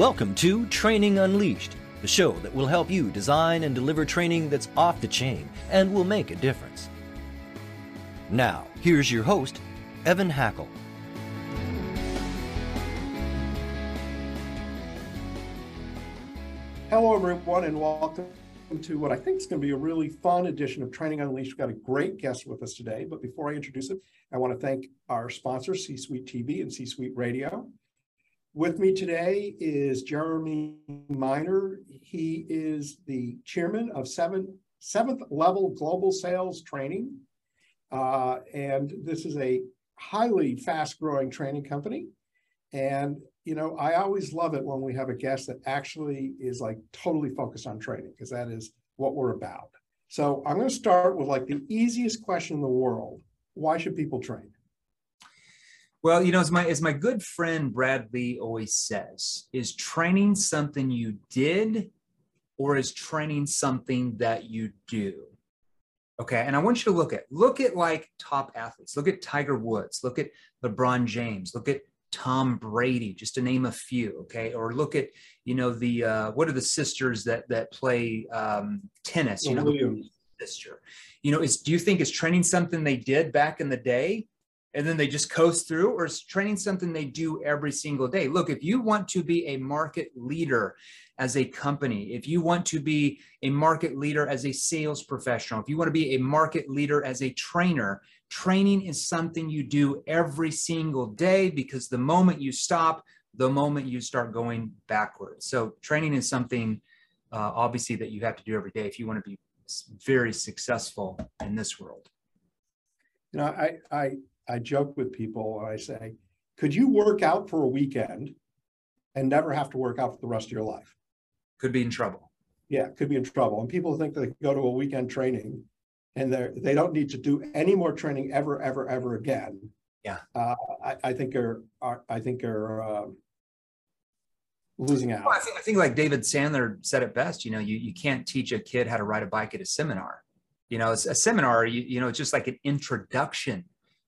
Welcome to Training Unleashed, the show that will help you design and deliver training that's off the chain and will make a difference. Now, here's your host, Evan Hackel. Hello, everyone, and welcome to what I think is going to be a really fun edition of Training Unleashed. We've got a great guest with us today, but before I introduce him, I want to thank our sponsors, C Suite TV and C Suite Radio. With me today is Jeremy Miner. He is the chairman of seven, seventh level global sales training. Uh, and this is a highly fast growing training company. And, you know, I always love it when we have a guest that actually is like totally focused on training because that is what we're about. So I'm going to start with like the easiest question in the world. Why should people train? Well, you know, as my as my good friend Brad Lea always says, is training something you did or is training something that you do? Okay. And I want you to look at look at like top athletes. Look at Tiger Woods, look at LeBron James, look at Tom Brady, just to name a few. Okay. Or look at, you know, the uh what are the sisters that that play um tennis, you know, Williams. sister. You know, is do you think is training something they did back in the day? And then they just coast through or is training something they do every single day? Look if you want to be a market leader as a company if you want to be a market leader as a sales professional if you want to be a market leader as a trainer training is something you do every single day because the moment you stop the moment you start going backwards. So training is something uh, obviously that you have to do every day if you want to be very successful in this world. You know, I, I, I joke with people and I say, could you work out for a weekend and never have to work out for the rest of your life? could be in trouble Yeah, could be in trouble. And people think they go to a weekend training and they they don't need to do any more training ever, ever, ever again. Yeah. Uh, I, I think are, are I think are um, losing out. Well, I think, I think like David Sandler said it best, you know, you, you can't teach a kid how to ride a bike at a seminar. You know, it's a seminar, you, you know, it's just like an introduction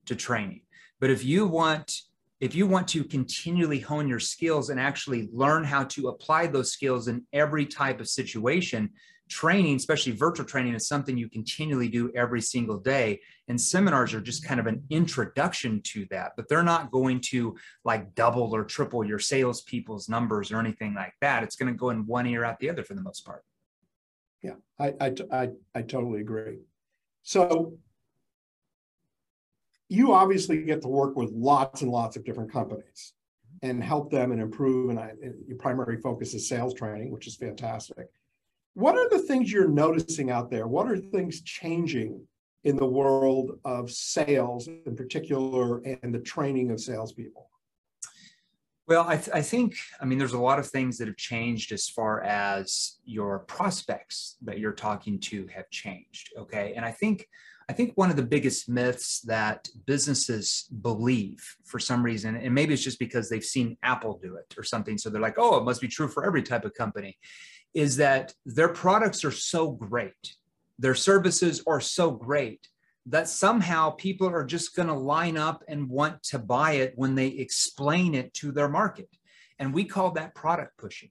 to training. But if you want, if you want to continually hone your skills and actually learn how to apply those skills in every type of situation, training, especially virtual training, is something you continually do every single day. And seminars are just kind of an introduction to that, but they're not going to like double or triple your salespeople's numbers or anything like that. It's going to go in one ear out the other for the most part. Yeah, I, I, I, I totally agree. So you obviously get to work with lots and lots of different companies and help them and improve. And, I, and your primary focus is sales training, which is fantastic. What are the things you're noticing out there? What are things changing in the world of sales in particular and the training of salespeople? Well, I, th- I, think, I mean, there's a lot of things that have changed as far as your prospects that you're talking to have changed. Okay. And I think, I think one of the biggest myths that businesses believe for some reason, and maybe it's just because they've seen Apple do it or something. So they're like, oh, it must be true for every type of company, is that their products are so great, their services are so great that somehow people are just going to line up and want to buy it when they explain it to their market. And we call that product pushing.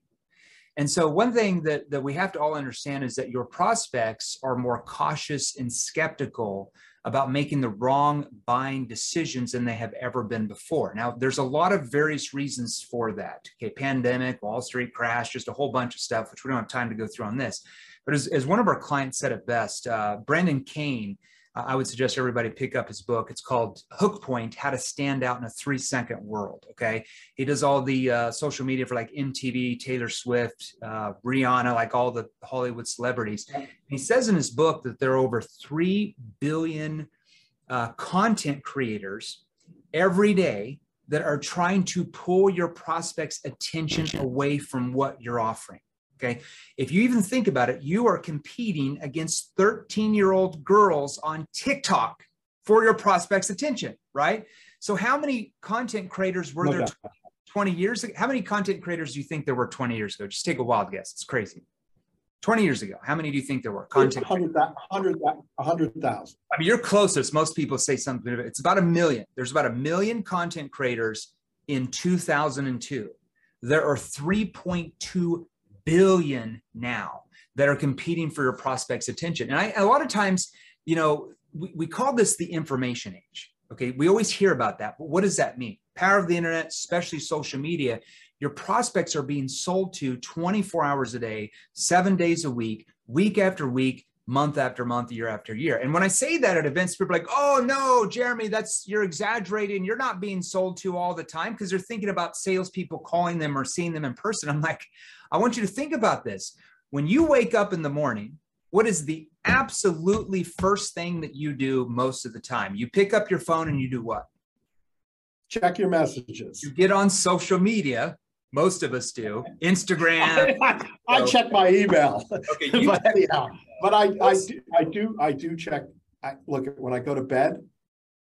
And so, one thing that, that we have to all understand is that your prospects are more cautious and skeptical about making the wrong buying decisions than they have ever been before. Now, there's a lot of various reasons for that. Okay, pandemic, Wall Street crash, just a whole bunch of stuff, which we don't have time to go through on this. But as, as one of our clients said it best, uh, Brendan Kane I would suggest everybody pick up his book. It's called Hook Point How to Stand Out in a Three Second World. Okay. He does all the uh, social media for like MTV, Taylor Swift, uh, Rihanna, like all the Hollywood celebrities. He says in his book that there are over 3 billion uh, content creators every day that are trying to pull your prospects' attention away from what you're offering. Okay. If you even think about it, you are competing against 13 year old girls on TikTok for your prospects' attention, right? So, how many content creators were there 20 years ago? How many content creators do you think there were 20 years ago? Just take a wild guess. It's crazy. 20 years ago, how many do you think there were? Content 100,000. 100, I mean, you're closest. Most people say something. It's about a million. There's about a million content creators in 2002. There are 3.2 billion now that are competing for your prospects' attention. And I, a lot of times, you know, we, we call this the information age. Okay. We always hear about that. But what does that mean? Power of the internet, especially social media, your prospects are being sold to 24 hours a day, seven days a week, week after week, month after month, year after year. And when I say that at events, people are like, oh no, Jeremy, that's you're exaggerating. You're not being sold to all the time because they're thinking about salespeople calling them or seeing them in person. I'm like, I want you to think about this. When you wake up in the morning, what is the absolutely first thing that you do most of the time? You pick up your phone and you do what? Check your messages. You get on social media. Most of us do. Instagram. I, I check my email. Okay, but anyhow, but I, I do, I do, I do check. I look when I go to bed,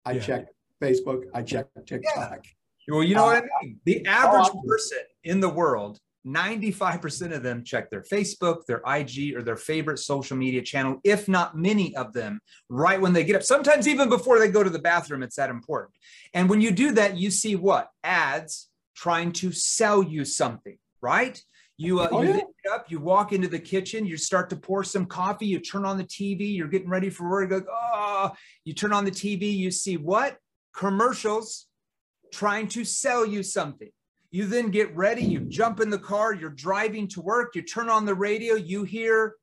I yeah. check Facebook. I check TikTok. Yeah. Well, you know uh, what I mean. The average oh, person in the world 95% of them check their Facebook, their IG, or their favorite social media channel, if not many of them, right when they get up. Sometimes even before they go to the bathroom, it's that important. And when you do that, you see what? Ads trying to sell you something, right? You, uh, oh, you yeah. get up, you walk into the kitchen, you start to pour some coffee, you turn on the TV, you're getting ready for work. You, go, oh, you turn on the TV, you see what? Commercials trying to sell you something. You then get ready, you jump in the car, you're driving to work, you turn on the radio, you hear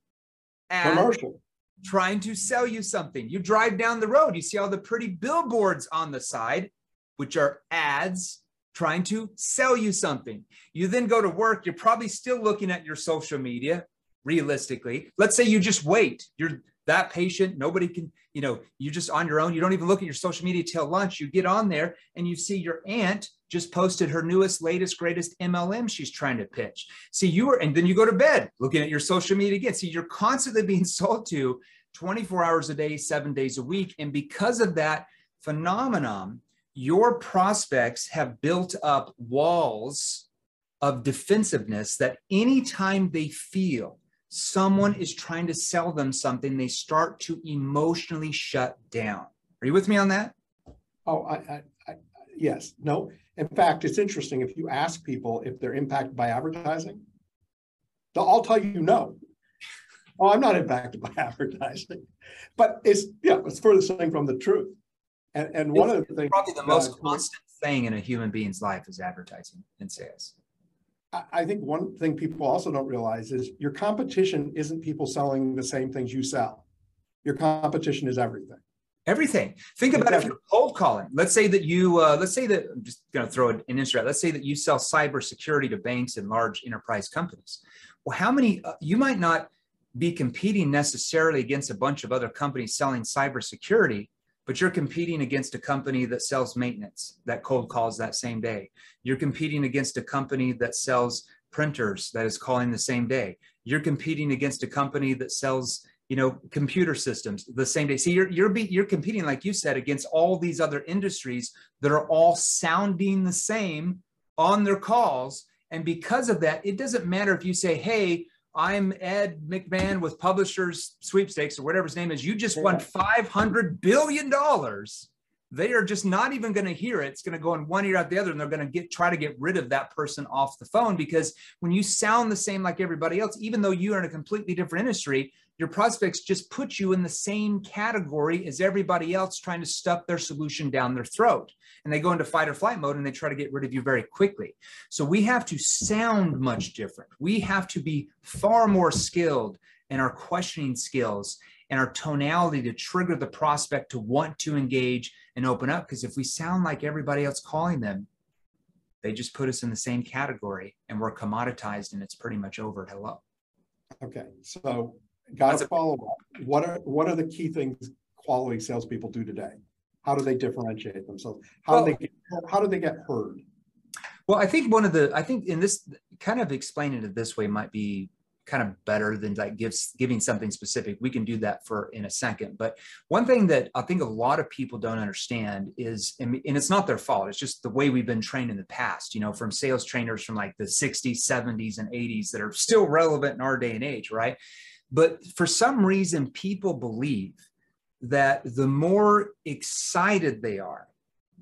commercial trying to sell you something. You drive down the road, you see all the pretty billboards on the side, which are ads trying to sell you something. You then go to work, you're probably still looking at your social media realistically. Let's say you just wait. You're that patient, nobody can, you know, you just on your own, you don't even look at your social media till lunch. You get on there and you see your aunt just posted her newest, latest, greatest MLM she's trying to pitch. See, you are, and then you go to bed looking at your social media again. See, you're constantly being sold to 24 hours a day, seven days a week. And because of that phenomenon, your prospects have built up walls of defensiveness that anytime they feel someone is trying to sell them something, they start to emotionally shut down. Are you with me on that? Oh, I, I, I yes. No, in fact, it's interesting if you ask people if they're impacted by advertising, they'll all tell you no. Oh, I'm not impacted by advertising. But it's yeah, it's furthest thing from the truth. And, and one of the things probably the most constant thing in a human being's life is advertising and sales. I think one thing people also don't realize is your competition isn't people selling the same things you sell. Your competition is everything. Everything. Think about if you're cold calling. Let's say that you uh, let's say that i'm just going to throw an industry let's say that you sell cybersecurity to banks and large enterprise companies. Well how many uh, you might not be competing necessarily against a bunch of other companies selling cybersecurity but you're competing against a company that sells maintenance that cold calls that same day. You're competing against a company that sells printers that is calling the same day. You're competing against a company that sells you know computer systems the same day. See you're you're be, you're competing like you said against all these other industries that are all sounding the same on their calls. And because of that it doesn't matter if you say hey i'm ed mcmahon with publishers sweepstakes or whatever his name is. You just won 500 billion dollars. They are just not even going to hear it. It's going to go in one ear out the other, and they're going to get try to get rid of that person off the phone because when you sound the same like everybody else, even though you are in a completely different industry, your prospects just put you in the same category as everybody else trying to stuff their solution down their throat. And they go into fight or flight mode and they try to get rid of you very quickly. So we have to sound much different. We have to be far more skilled in our questioning skills and our tonality to trigger the prospect to want to engage and open up. Because if we sound like everybody else calling them, they just put us in the same category and we're commoditized and it's pretty much over. Hello. Okay. So got to follow up. What are what are the key things quality salespeople do today? How do they differentiate themselves? How well, do they get, how do they get heard? Well, I think one of the I think in this kind of explaining it this way might be kind of better than like gives giving something specific. We can do that for in a second. But one thing that I think a lot of people don't understand is, and it's not their fault. It's just the way we've been trained in the past. You know, from sales trainers from like the 60s, 70s, and 80s that are still relevant in our day and age, right? But for some reason, people believe that the more excited they are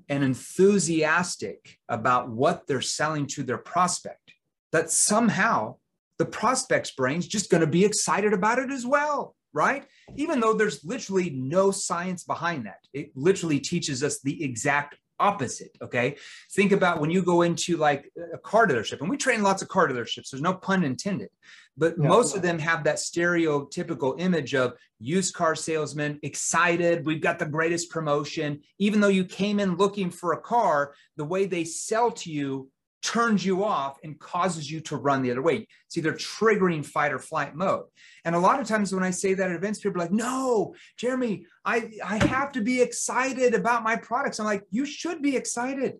and enthusiastic about what they're selling to their prospect, that somehow the prospect's brain's just going to be excited about it as well, right? Even though there's literally no science behind that. It literally teaches us the exact opposite. Okay. Think about when you go into like a car dealership, and we train lots of car dealerships, there's no pun intended, but yeah. most of them have that stereotypical image of used car salesman, excited. We've got the greatest promotion. Even though you came in looking for a car, the way they sell to you turns you off and causes you to run the other way. It's either triggering fight or flight mode. And a lot of times when I say that at events, people are like, no, Jeremy, I, I have to be excited about my products. I'm like, you should be excited,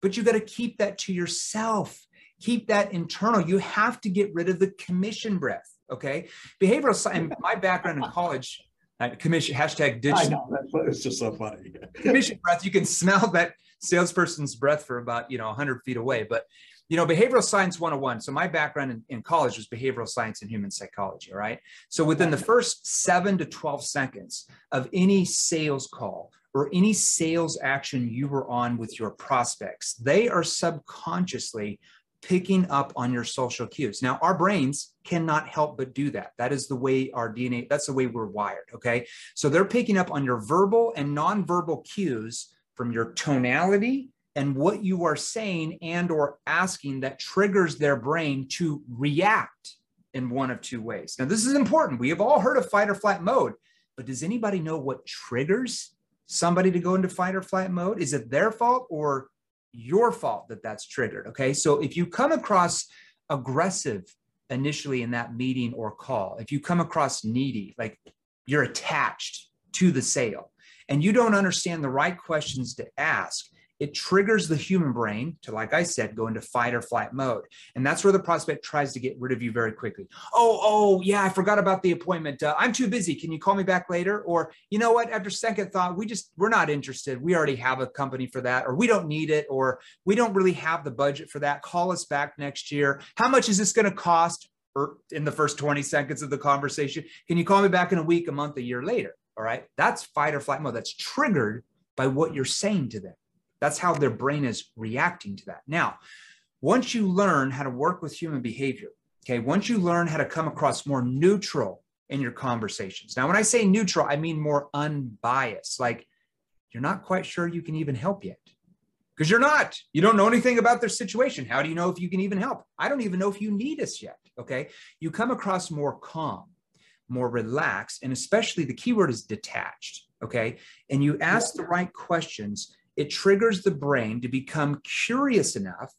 but you got to keep that to yourself. Keep that internal. You have to get rid of the commission breath. Okay. Behavioral science, my background in college, uh, commission hashtag digital. I know, it's just so funny. commission breath, you can smell that salesperson's breath for about you know 100 feet away but you know behavioral science 101 so my background in, in college was behavioral science and human psychology right so within the first 7 to 12 seconds of any sales call or any sales action you were on with your prospects they are subconsciously picking up on your social cues. Now, our brains cannot help but do that. That is the way our DNA, that's the way we're wired. Okay. So they're picking up on your verbal and nonverbal cues from your tonality and what you are saying and or asking that triggers their brain to react in one of two ways. Now this is important. We have all heard of fight or flight mode, but does anybody know what triggers somebody to go into fight or flight mode? Is it their fault or your fault that that's triggered? Okay? So if you come across aggressive initially in that meeting or call, if you come across needy, like you're attached to the sale, and you don't understand the right questions to ask, it triggers the human brain to, like I said, go into fight or flight mode. And that's where the prospect tries to get rid of you very quickly. Oh, oh, yeah, I forgot about the appointment. Uh, I'm too busy. Can you call me back later? Or, you know what, after second thought, we just, we're not interested. We already have a company for that, or we don't need it, or we don't really have the budget for that. Call us back next year. How much is this going to cost? Or in the first 20 seconds of the conversation, can you call me back in a week, a month, a year later? All right. That's fight or flight mode. That's triggered by what you're saying to them. That's how their brain is reacting to that. Now, once you learn how to work with human behavior, okay, once you learn how to come across more neutral in your conversations. Now, when I say neutral, I mean more unbiased, like you're not quite sure you can even help yet because you're not. You don't know anything about their situation. How do you know if you can even help? I don't even know if you need us yet. Okay. You come across more calm more relaxed, and especially the keyword is detached. Okay. And you ask the right questions, it triggers the brain to become curious enough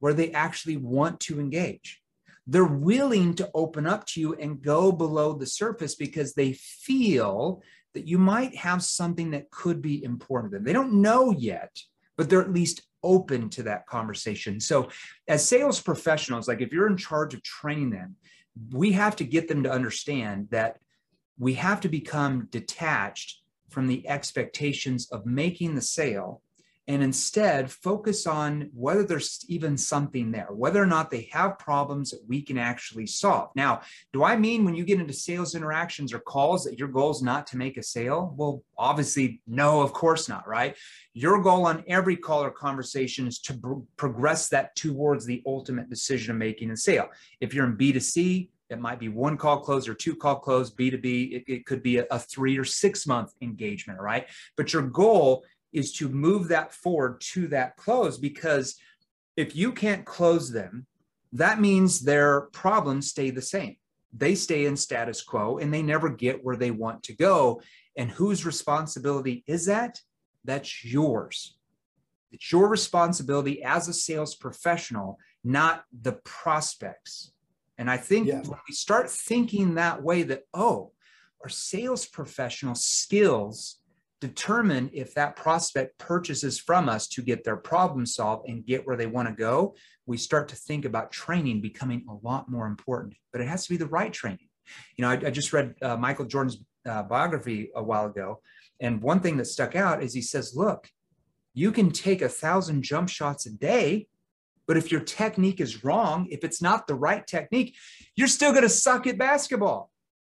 where they actually want to engage. They're willing to open up to you and go below the surface because they feel that you might have something that could be important to them. They don't know yet, but they're at least open to that conversation. So, as sales professionals, like if you're in charge of training them, we have to get them to understand that we have to become detached from the expectations of making the sale and instead focus on whether there's even something there, whether or not they have problems that we can actually solve. Now, do I mean when you get into sales interactions or calls that your goal is not to make a sale? Well, obviously, no, of course not, right? Your goal on every call or conversation is to pro- progress that towards the ultimate decision of making a sale. If you're in B2C, it might be one call close or two call close, B2B. It, it could be a, a three or six month engagement, right? But your goal is to move that forward to that close because if you can't close them, that means their problems stay the same. They stay in status quo and they never get where they want to go. And whose responsibility is that? That's yours. It's your responsibility as a sales professional, not the prospects. And I think when we start thinking that way, that, oh, our sales professional skills determine if that prospect purchases from us to get their problem solved and get where they want to go, we start to think about training becoming a lot more important. But it has to be the right training. You know, I, I just read uh, Michael Jordan's uh, biography a while ago, and one thing that stuck out is he says, "Look, you can take a thousand jump shots a day." But if your technique is wrong, if it's not the right technique, you're still going to suck at basketball.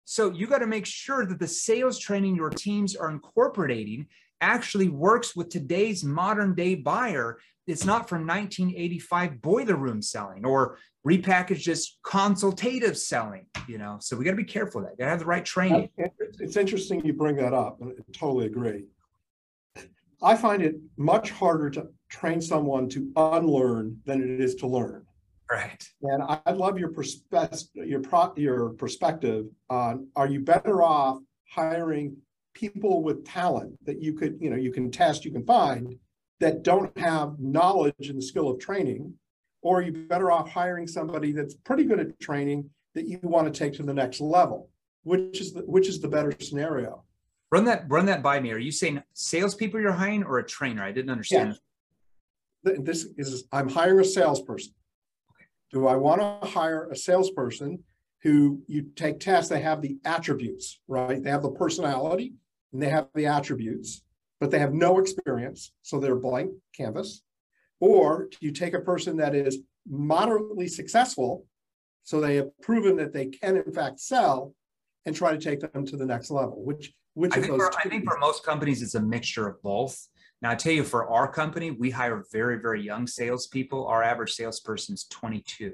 So you got to make sure that the sales training your teams are incorporating actually works with today's modern day buyer. It's not from 1985 boiler room selling or repackaged as consultative selling, you know. So we got to be careful of that. Got to have the right training. It's interesting you bring that up. I totally agree. I find it much harder to train someone to unlearn than it is to learn. Right. And I'd love your perspective, your pro, your perspective on are you better off hiring people with talent that you could, you know, you can test, you can find that don't have knowledge and the skill of training, or are you better off hiring somebody that's pretty good at training that you want to take to the next level? Which is the which is the better scenario? Run that run that by me. Are you saying salespeople you're hiring or a trainer? I didn't understand. Yeah. This is I'm hiring a salesperson do I want to hire a salesperson who you take tests, they have the attributes, right? They have the personality and they have the attributes, but they have no experience. So they're blank canvas. Or do you take a person that is moderately successful, so they have proven that they can in fact sell and try to take them to the next level? Which which I think? For, I think for most companies, it's a mixture of both. Now, I tell you, for our company, we hire very, very young salespeople. Our average salesperson is 22.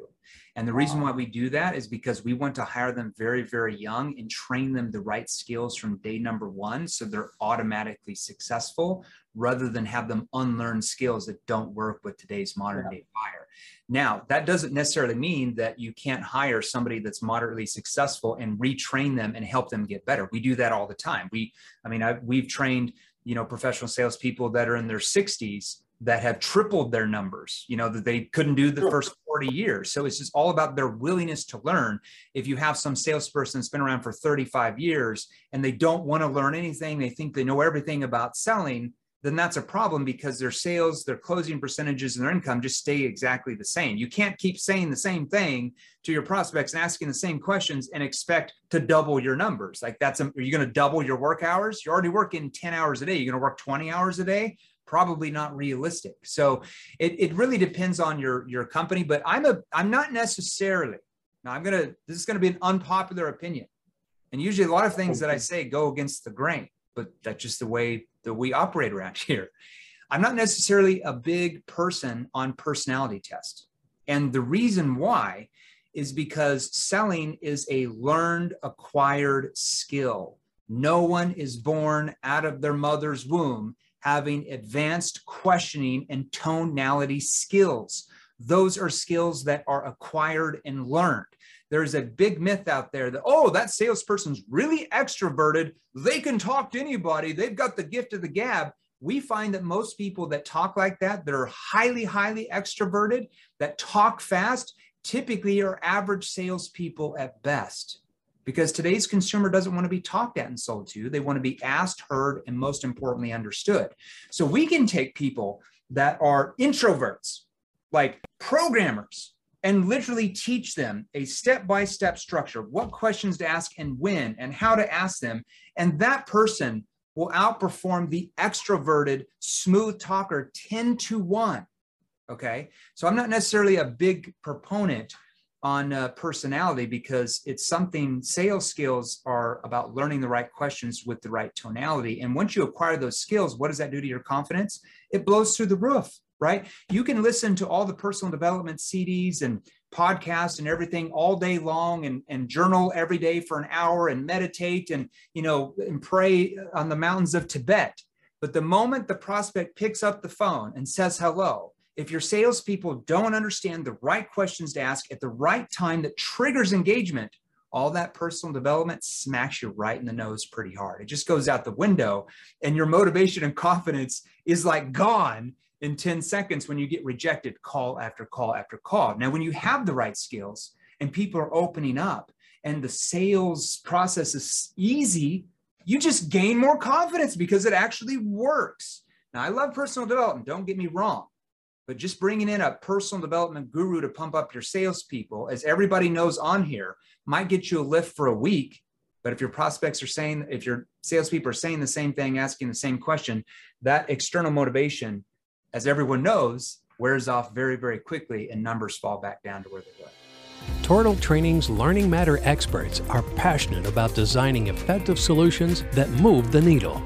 And the reason why we do that is because we want to hire them very, very young and train them the right skills from day number one so they're automatically successful rather than have them unlearn skills that don't work with today's modern day buyer. Now, that doesn't necessarily mean that you can't hire somebody that's moderately successful and retrain them and help them get better. We do that all the time. We, I mean, I, we've trained you know professional salespeople that are in their 60s that have tripled their numbers you know that they couldn't do the first 40 years so it's just all about their willingness to learn if you have some salesperson that's been around for 35 years and they don't want to learn anything they think they know everything about selling then that's a problem because their sales, their closing percentages, and their income just stay exactly the same. You can't keep saying the same thing to your prospects and asking the same questions and expect to double your numbers. Like that's, a, are you going to double your work hours? You're already working 10 hours a day. You're going to work 20 hours a day? Probably not realistic. So it, it really depends on your, your company, but I'm a, I'm not necessarily, now I'm going to, this is going to be an unpopular opinion. And usually a lot of things that I say go against the grain, but that's just the way that we operate around here. I'm not necessarily a big person on personality tests. And the reason why is because selling is a learned, acquired skill. No one is born out of their mother's womb having advanced questioning and tonality skills. Those are skills that are acquired and learned. There's a big myth out there that, oh, that salesperson's really extroverted. They can talk to anybody. They've got the gift of the gab. We find that most people that talk like that, that are highly, highly extroverted, that talk fast, typically are average salespeople at best. Because today's consumer doesn't want to be talked at and sold to. They want to be asked, heard, and most importantly, understood. So we can take people that are introverts, like programmers, and literally teach them a step by step structure, what questions to ask and when, and how to ask them. And that person will outperform the extroverted smooth talker 10 to 1. Okay. So I'm not necessarily a big proponent on uh, personality because it's something sales skills are about learning the right questions with the right tonality. And once you acquire those skills, what does that do to your confidence? It blows through the roof, right? You can listen to all the personal development CDs and podcasts and everything all day long and, and journal every day for an hour and meditate and, you know, and pray on the mountains of Tibet. But the moment the prospect picks up the phone and says hello, if your salespeople don't understand the right questions to ask at the right time that triggers engagement, all that personal development smacks you right in the nose pretty hard. It just goes out the window, and your motivation and confidence is like gone in 10 seconds when you get rejected call after call after call. Now, when you have the right skills and people are opening up and the sales process is easy, you just gain more confidence because it actually works. Now, I love personal development, don't get me wrong. But just bringing in a personal development guru to pump up your salespeople, as everybody knows on here, might get you a lift for a week. But if your prospects are saying, if your salespeople are saying the same thing, asking the same question, that external motivation, as everyone knows, wears off very, very quickly and numbers fall back down to where they were. Tortal Training's Learning Matter experts are passionate about designing effective solutions that move the needle.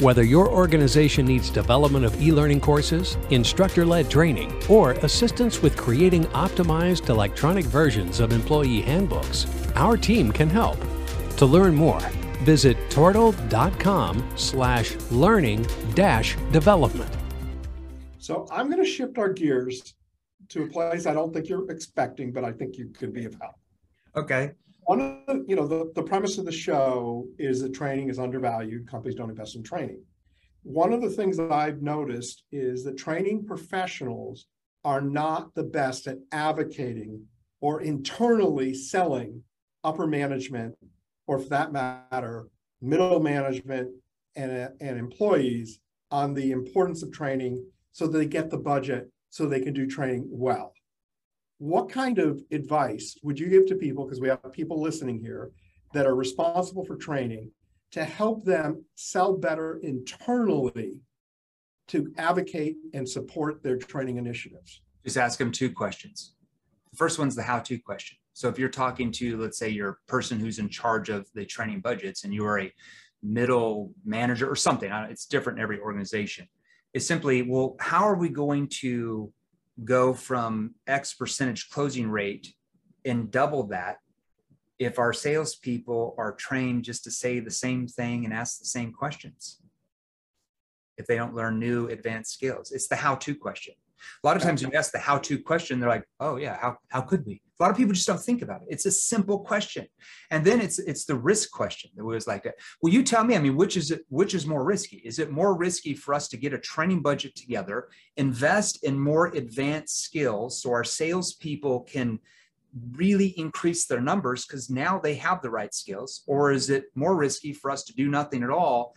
Whether your organization needs development of e learning courses, instructor led training, or assistance with creating optimized electronic versions of employee handbooks, our team can help. To learn more, visit tortal.com slash learning dash development. So I'm going to shift our gears to a place I don't think you're expecting, but I think you could be of help. Okay one of the, you know, the, the premise of the show is that training is undervalued. Companies don't invest in training. One of the things that I've noticed is that training professionals are not the best at advocating or internally selling upper management, or for that matter, middle management and, and employees on the importance of training so they get the budget so they can do training well. What kind of advice would you give to people because we have people listening here that are responsible for training to help them sell better internally to advocate and support their training initiatives? Just ask them two questions. The first one's the how to question. So if you're talking to let's say your person who's in charge of the training budgets and you are a middle manager or something it's different in every organization it's simply well how are we going to go from X percentage closing rate and double that if our salespeople are trained just to say the same thing and ask the same questions. If they don't learn new advanced skills, it's the how to question. A lot of times when you ask the how to question, they're like, oh, yeah, how, how could we? A lot of people just don't think about it. It's a simple question. And then it's it's the risk question that was like, well, you tell me, I mean, which is it, which is more risky? Is it more risky for us to get a training budget together, invest in more advanced skills so our salespeople can really increase their numbers because now they have the right skills? Or is it more risky for us to do nothing at all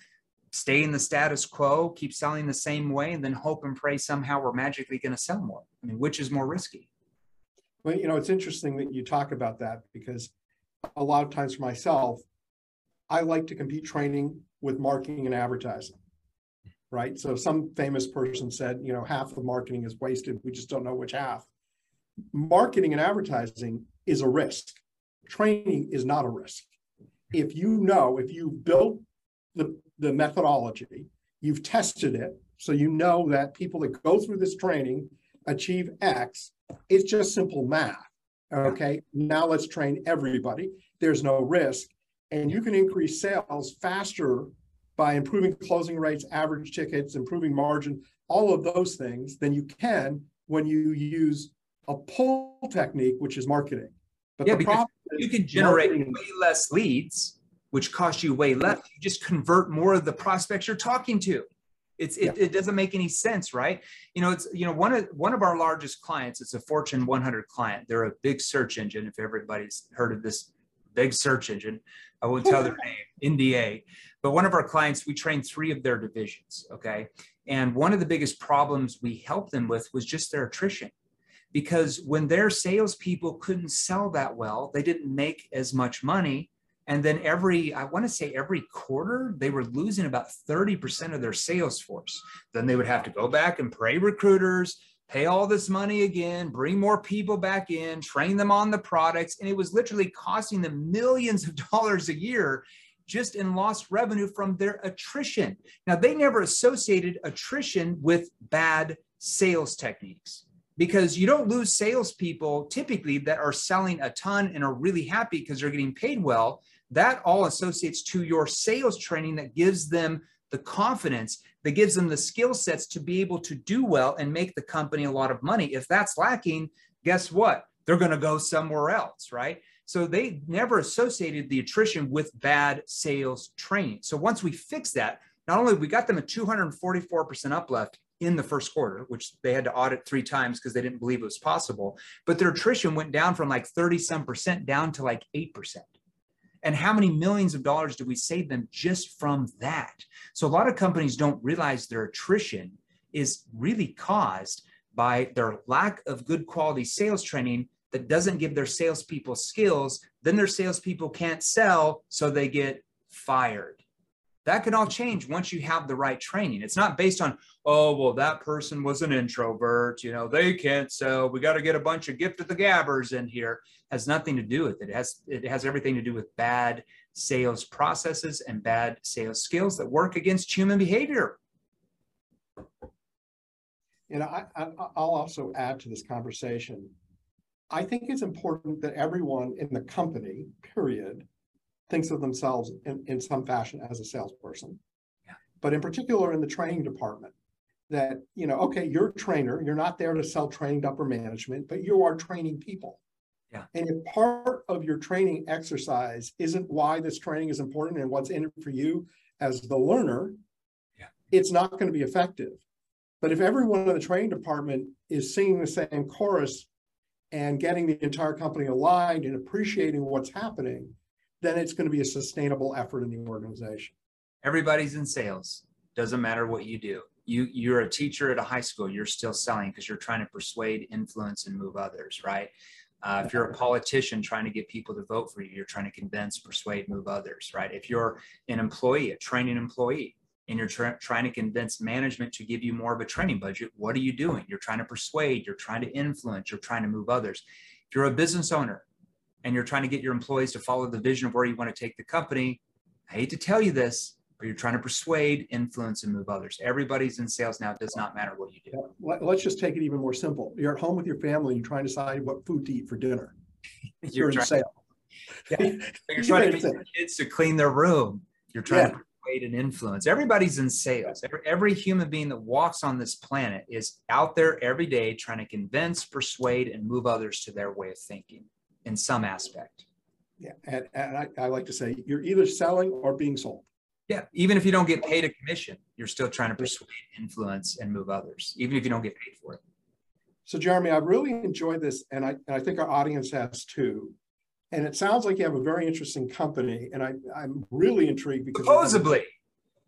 stay in the status quo, keep selling the same way, and then hope and pray somehow we're magically going to sell more? I mean, which is more risky? Well, you know, it's interesting that you talk about that because a lot of times for myself, I like to compete training with marketing and advertising, right? So some famous person said, you know, half of marketing is wasted. We just don't know which half. Marketing and advertising is a risk. Training is not a risk. If you know, if you built the, the methodology, you've tested it, so you know that people that go through this training achieve X, it's just simple math. Okay, now let's train everybody. There's no risk. And you can increase sales faster by improving closing rates, average tickets, improving margin, all of those things than you can when you use a pull technique, which is marketing. But yeah, because you can generate way less leads, which cost you way less. You just convert more of the prospects you're talking to. It's it, yeah. it doesn't make any sense, right? You know, it's you know one of one of our largest clients. It's a Fortune 100 client. They're a big search engine. If everybody's heard of this big search engine, I won't tell their name, NDA. But one of our clients, we trained three of their divisions. Okay, and one of the biggest problems we helped them with was just their attrition because when their salespeople couldn't sell that well, they didn't make as much money And then every, I want to say every quarter, they were losing about 30% of their sales force. Then they would have to go back and pay recruiters, pay all this money again, bring more people back in, train them on the products. And it was literally costing them millions of dollars a year just in lost revenue from their attrition. Now, they never associated attrition with bad sales techniques because you don't lose salespeople typically that are selling a ton and are really happy because they're getting paid well. That all associates to your sales training that gives them the confidence, that gives them the skill sets to be able to do well and make the company a lot of money. If that's lacking, guess what? They're going to go somewhere else, right? So they never associated the attrition with bad sales training. So once we fix that, not only we got them a 244% uplift in the first quarter, which they had to audit three times because they didn't believe it was possible, but their attrition went down from like 30 some percent down to like 8%. And how many millions of dollars do we save them just from that? So a lot of companies don't realize their attrition is really caused by their lack of good quality sales training that doesn't give their salespeople skills, then their salespeople can't sell, so they get fired. That can all change once you have the right training. It's not based on, oh, well, that person was an introvert, you know, they can't sell. We got to get a bunch of gift of the gabbers in here. It has nothing to do with it. It has it has everything to do with bad sales processes and bad sales skills that work against human behavior. And I, I, I'll also add to this conversation I think it's important that everyone in the company, period, thinks of themselves in, in some fashion as a salesperson. Yeah. But in particular in the training department, that, you know, okay, you're a trainer, you're not there to sell training to upper management, but you are training people. Yeah. And if part of your training exercise isn't why this training is important and what's in it for you as the learner, yeah. it's not going to be effective. But if everyone in the training department is singing the same chorus and getting the entire company aligned and appreciating what's happening, then it's going to be a sustainable effort in the organization. Everybody's in sales. Doesn't matter what you do. You you're a teacher at a high school. You're still selling because you're trying to persuade, influence, and move others, right? Uh, if you're a politician trying to get people to vote for you, you're trying to convince, persuade, move others, right? If you're an employee, a training employee, and you're tra- trying to convince management to give you more of a training budget, what are you doing? You're trying to persuade, you're trying to influence, you're trying to move others. If you're a business owner and you're trying to get your employees to follow the vision of where you want to take the company, I hate to tell you this, but you're trying to persuade, influence, and move others. Everybody's in sales now. It does not matter what you do. Let's just take it even more simple. You're at home with your family, you're trying to decide what food to eat for dinner. you're, you're in sales. Yeah. You're trying to get your kids to clean their room. You're trying yeah. to persuade and influence. Everybody's in sales. Every, every human being that walks on this planet is out there every day trying to convince, persuade, and move others to their way of thinking in some aspect. Yeah, and, and I, I like to say you're either selling or being sold. Yeah, even if you don't get paid a commission, you're still trying to persuade, influence, and move others, even if you don't get paid for it. So, Jeremy, I've really enjoyed this, and I, and I think our audience has too. And it sounds like you have a very interesting company, and I, I'm really intrigued because supposedly,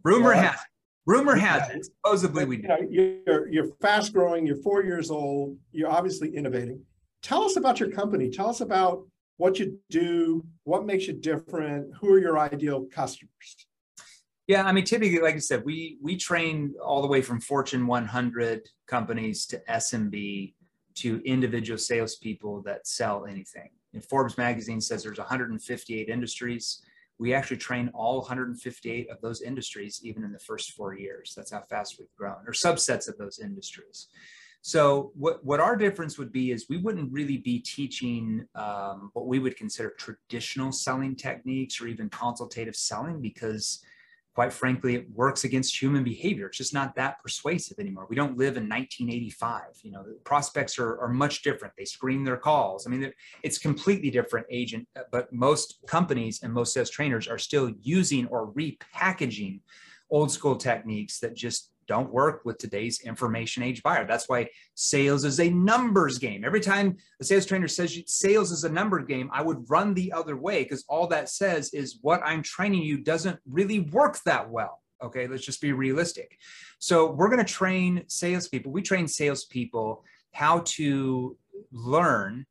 rumor has it. Rumor has it. Supposedly, we do. You know, you're you're fast growing. You're four years old. You're obviously innovating. Tell us about your company. Tell us about what you do, what makes you different, who are your ideal customers. Yeah, I mean, typically, like I said, we we train all the way from Fortune 100 companies to SMB to individual salespeople that sell anything. And Forbes magazine says there's 158 industries. We actually train all 158 of those industries, even in the first four years. That's how fast we've grown, or subsets of those industries. So what, what our difference would be is we wouldn't really be teaching um, what we would consider traditional selling techniques or even consultative selling because quite frankly, it works against human behavior. It's just not that persuasive anymore. We don't live in 1985. You know, prospects are, are much different. They screen their calls. I mean, it's completely different agent, but most companies and most sales trainers are still using or repackaging old school techniques that just don't work with today's information age buyer. That's why sales is a numbers game. Every time a sales trainer says sales is a number game, I would run the other way because all that says is what I'm training you doesn't really work that well. Okay, let's just be realistic. So we're going to train salespeople. We train salespeople how to learn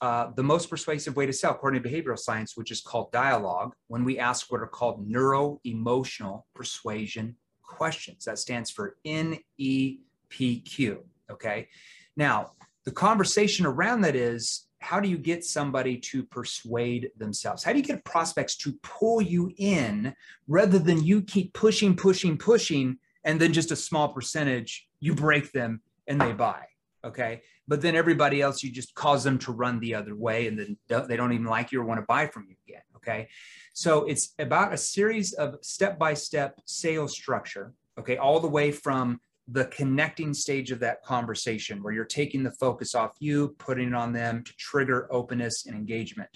uh, the most persuasive way to sell, according to behavioral science, which is called dialogue, when we ask what are called neuro emotional persuasion questions. That stands for NEPQ. Okay. Now, the conversation around that is how do you get somebody to persuade themselves? How do you get prospects to pull you in rather than you keep pushing, pushing, pushing, and then just a small percentage you break them and they buy? Okay. But then everybody else, you just cause them to run the other way and then they don't even like you or want to buy from you again. Okay. So it's about a series of step by step sales structure. Okay. All the way from the connecting stage of that conversation where you're taking the focus off you, putting it on them to trigger openness and engagement,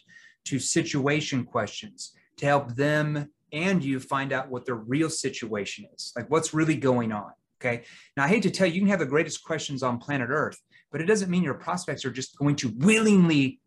to situation questions to help them and you find out what their real situation is, like what's really going on. Okay. Now, I hate to tell you, you can have the greatest questions on planet Earth, but it doesn't mean your prospects are just going to willingly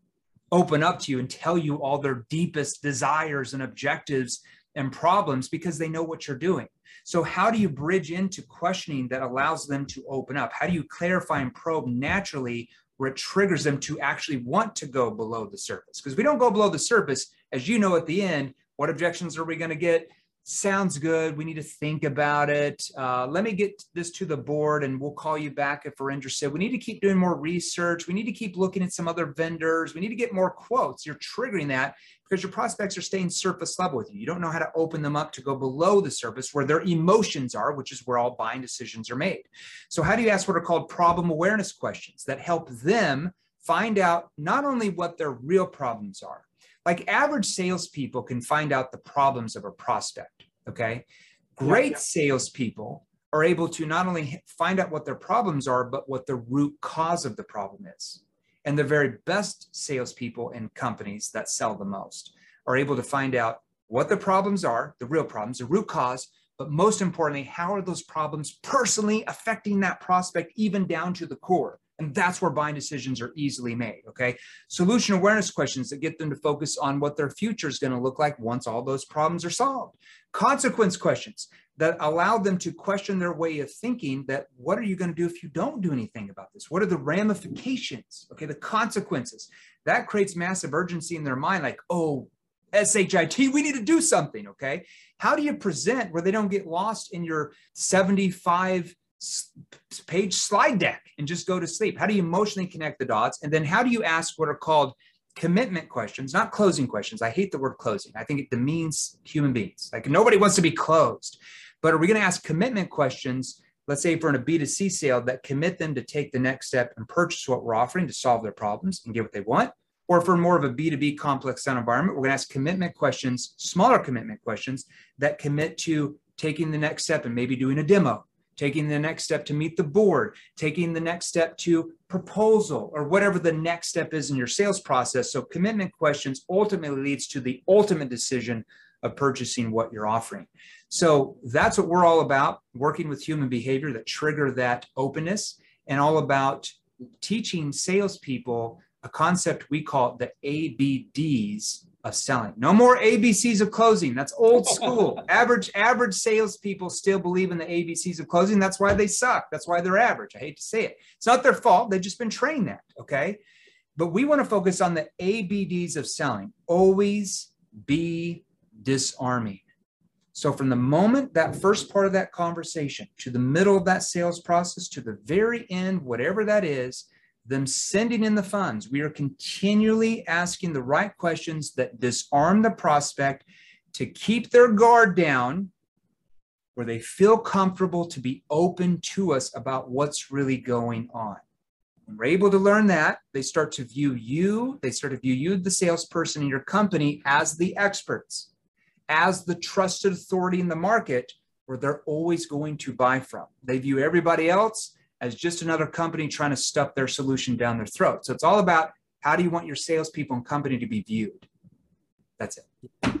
open up to you and tell you all their deepest desires and objectives and problems because they know what you're doing. So, how do you bridge into questioning that allows them to open up? How do you clarify and probe naturally where it triggers them to actually want to go below the surface? Because we don't go below the surface, as you know, at the end, what objections are we going to get? Sounds good. We need to think about it. Uh, let me get this to the board and we'll call you back if we're interested. We need to keep doing more research. We need to keep looking at some other vendors. We need to get more quotes. You're triggering that because your prospects are staying surface level with you. You don't know how to open them up to go below the surface where their emotions are, which is where all buying decisions are made. So, how do you ask what are called problem awareness questions that help them find out not only what their real problems are, like average salespeople can find out the problems of a prospect. Okay. Great yeah. salespeople are able to not only find out what their problems are, but what the root cause of the problem is. And the very best salespeople in companies that sell the most are able to find out what the problems are, the real problems, the root cause, but most importantly, how are those problems personally affecting that prospect, even down to the core? And that's where buying decisions are easily made. Okay. Solution awareness questions that get them to focus on what their future is going to look like once all those problems are solved. Consequence questions that allow them to question their way of thinking that what are you going to do if you don't do anything about this? What are the ramifications? Okay. The consequences that creates massive urgency in their mind, like, oh, SHIT, we need to do something. Okay. How do you present where they don't get lost in your 75 page slide deck and just go to sleep? How do you emotionally connect the dots? And then how do you ask what are called commitment questions, not closing questions? I hate the word closing. I think it demeans human beings. Like nobody wants to be closed. But are we going to ask commitment questions? Let's say for a B2C sale that commit them to take the next step and purchase what we're offering to solve their problems and get what they want. Or for more of a B2B complex sound environment, we're going to ask commitment questions, smaller commitment questions that commit to taking the next step and maybe doing a demo taking the next step to meet the board, taking the next step to proposal, or whatever the next step is in your sales process. So, commitment questions ultimately leads to the ultimate decision of purchasing what you're offering. So, that's what we're all about working with human behavior that trigger that openness and all about teaching salespeople a concept we call the ABDs of selling. No more ABCs of closing. That's old school. average average salespeople still believe in the ABCs of closing. That's why they suck. That's why they're average. I hate to say it. It's not their fault. They've just been trained that. Okay. But we want to focus on the ABDs of selling. Always be disarming. So, from the moment that first part of that conversation to the middle of that sales process to the very end, whatever that is, them sending in the funds, we are continually asking the right questions that disarm the prospect to keep their guard down where they feel comfortable to be open to us about what's really going on. When we're able to learn that, they start to view you, they start to view you, the salesperson in your company, as the experts, as the trusted authority in the market where they're always going to buy from. They view everybody else as just another company trying to stuff their solution down their throat. So it's all about how do you want your salespeople and company to be viewed? That's it.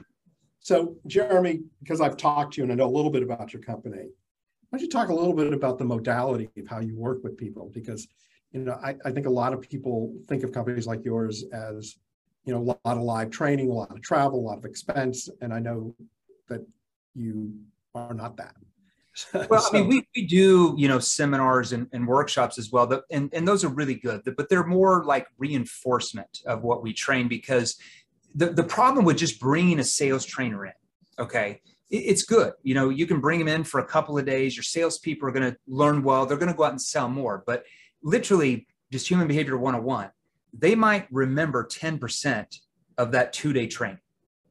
So, Jeremy, because I've talked to you and I know a little bit about your company, why don't you talk a little bit about the modality of how you work with people? Because, you know, I, I think a lot of people think of companies like yours as, you know, a lot of live training, a lot of travel, a lot of expense. And I know that you are not that. well, so, I mean, we, we do, you know, seminars and, and workshops as well, that, and, and those are really good, but they're more like reinforcement of what we train because the, the problem with just bringing a sales trainer in, okay, it, it's good. You know, you can bring them in for a couple of days. Your salespeople are going to learn well. They're going to go out and sell more. But literally, just human behavior 101, they might remember 10% of that two day training.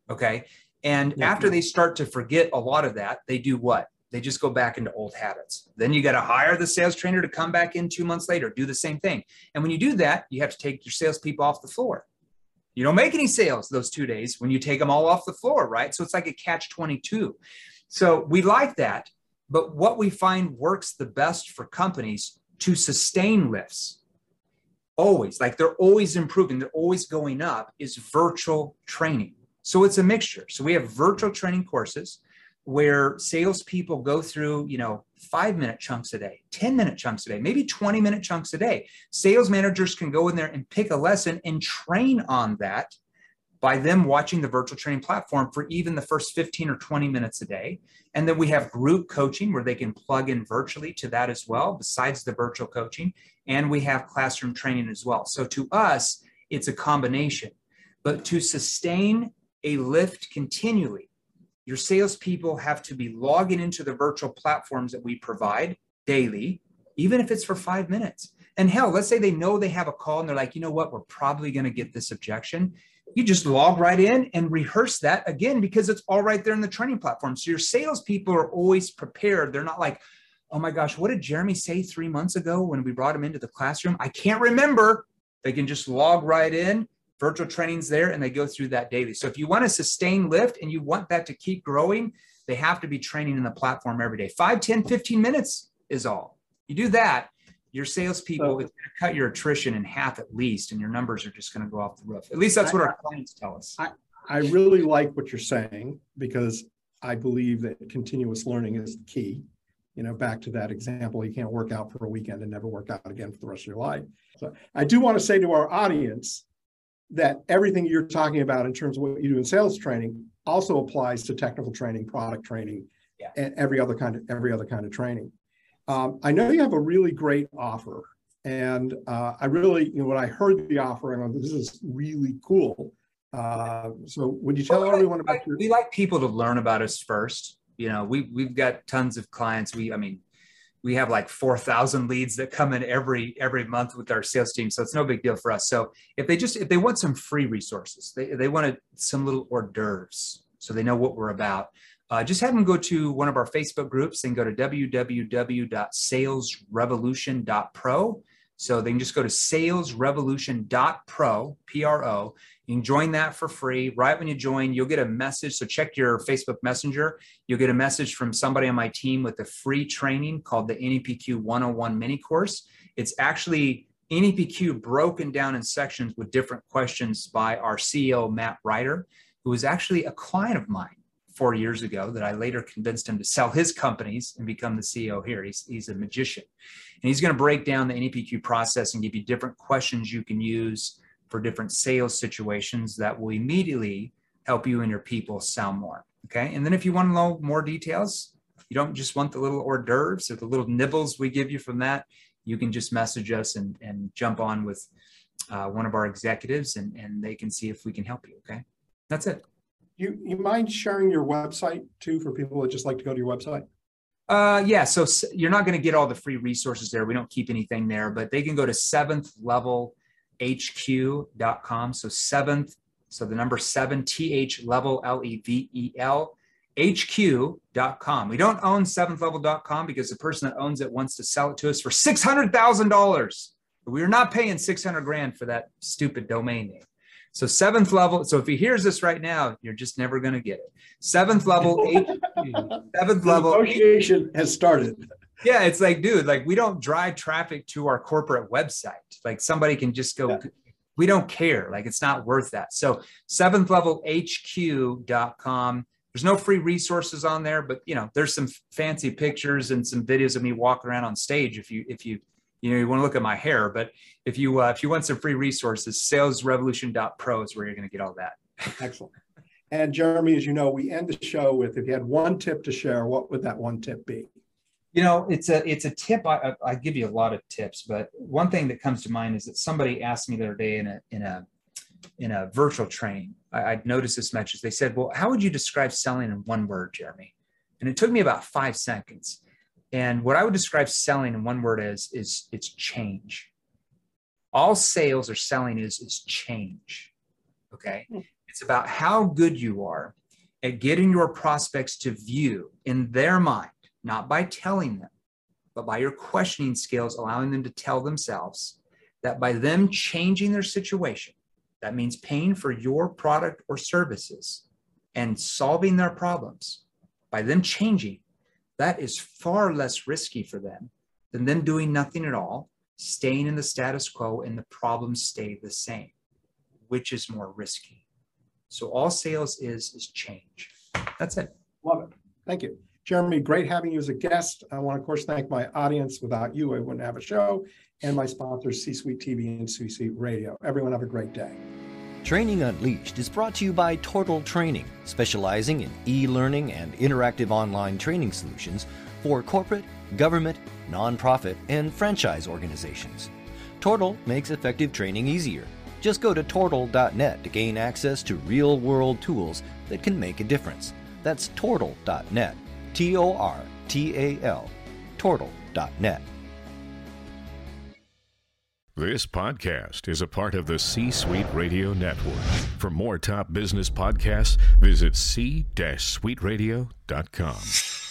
Okay. And yeah. after they start to forget a lot of that, they do what? They just go back into old habits. Then you got to hire the sales trainer to come back in two months later, do the same thing. And when you do that, you have to take your salespeople off the floor. You don't make any sales those two days when you take them all off the floor, right? So it's like a catch 22. So we like that. But what we find works the best for companies to sustain lifts, always, like they're always improving, they're always going up, is virtual training. So it's a mixture. So we have virtual training courses where salespeople go through, you know, five minute chunks a day, 10 minute chunks a day, maybe 20 minute chunks a day. Sales managers can go in there and pick a lesson and train on that by them watching the virtual training platform for even the first 15 or 20 minutes a day. And then we have group coaching where they can plug in virtually to that as well, besides the virtual coaching. And we have classroom training as well. So to us, it's a combination. But to sustain a lift continually, your salespeople have to be logging into the virtual platforms that we provide daily, even if it's for five minutes. And hell, let's say they know they have a call and they're like, you know what, we're probably going to get this objection. You just log right in and rehearse that again because it's all right there in the training platform. So your salespeople are always prepared. They're not like, oh my gosh, what did Jeremy say three months ago when we brought him into the classroom? I can't remember. They can just log right in virtual trainings there and they go through that daily. So if you want to sustain lift and you want that to keep growing, they have to be training in the platform every day. 5, 10, 15 minutes is all. You do that, your salespeople, so, it's going to cut your attrition in half at least, and your numbers are just going to go off the roof. At least that's what I, our clients tell us. I, I really like what you're saying because I believe that continuous learning is the key. You know, back to that example, you can't work out for a weekend and never work out again for the rest of your life. So I do want to say to our audience that everything you're talking about in terms of what you do in sales training also applies to technical training, product training, yeah. and every other kind of every other kind of training. Um, I know you have a really great offer, and uh, I really, you know, when I heard the offer, and this is really cool. Uh, so, would you tell well, everyone about your? We like people to learn about us first. You know, we we've got tons of clients. We, I mean, we have like 4,000 leads that come in every every month with our sales team. So it's no big deal for us. So if they just if they want some free resources, they they wanted some little hors d'oeuvres, so they know what we're about. Uh, just have them go to one of our Facebook groups and go to www.salesrevolution.pro. So they can just go to salesrevolution.pro, P-R-O, you can join that for free. Right when you join, you'll get a message. So check your Facebook Messenger. You'll get a message from somebody on my team with a free training called the NEPQ 101 mini course. It's actually NEPQ broken down in sections with different questions by our CEO, Matt Ryder, who was actually a client of mine four years ago that I later convinced him to sell his companies and become the CEO here. He's, he's a magician. And he's going to break down the NEPQ process and give you different questions you can use for different sales situations that will immediately help you and your people sell more. Okay. And then if you want to know more details, you don't just want the little hors d'oeuvres or the little nibbles we give you from that, you can just message us and, and jump on with uh, one of our executives and, and they can see if we can help you. Okay. That's it. You, you mind sharing your website too for people that just like to go to your website? Uh, yeah. So you're not going to get all the free resources there. We don't keep anything there, but they can go to seventh level hq.com. So seventh, so the number seven, TH level, L E V E L, HQ.com. We don't own seventhlevel.com because the person that owns it wants to sell it to us for $600,000. We are not paying 600 grand for that stupid domain name. So seventh level. So if he hears this right now, you're just never going to get it. Seventh level, HQ, seventh level. Negotiation has started yeah, it's like, dude, like we don't drive traffic to our corporate website. Like somebody can just go, yeah. we don't care. Like it's not worth that. So seventh level HQ.com. There's no free resources on there, but you know, there's some fancy pictures and some videos of me walking around on stage. If you, if you, you know, you want to look at my hair, but if you, uh, if you want some free resources, salesrevolution.pro is where you're going to get all that. Excellent. And Jeremy, as you know, we end the show with if you had one tip to share, what would that one tip be? You know, it's a it's a tip. I, I give you a lot of tips, but one thing that comes to mind is that somebody asked me the other day in a in a in a virtual training. I, I noticed this message. They said, "Well, how would you describe selling in one word, Jeremy?" And it took me about five seconds. And what I would describe selling in one word as is it's change. All sales or selling is is change. Okay. Hmm. It's about how good you are at getting your prospects to view in their mind not by telling them, but by your questioning skills, allowing them to tell themselves that by them changing their situation, that means paying for your product or services and solving their problems, by them changing, that is far less risky for them than them doing nothing at all, staying in the status quo, and the problems stay the same. Which is more risky? So all sales is is change. That's it. Love it. Thank you. Jeremy, great having you as a guest. I want to, of course, thank my audience. Without you, I wouldn't have a show. And my sponsors, C Suite TV and C Suite Radio. Everyone have a great day. Training Unleashed is brought to you by Tortal Training, specializing in e learning and interactive online training solutions for corporate, government, nonprofit, and franchise organizations. Tortal makes effective training easier. Just go to tortal.net to gain access to real world tools that can make a difference. That's tortal.net. T O R T A L, tortal.net. This podcast is a part of the C Suite Radio Network. For more top business podcasts, visit c-suiteradio.com.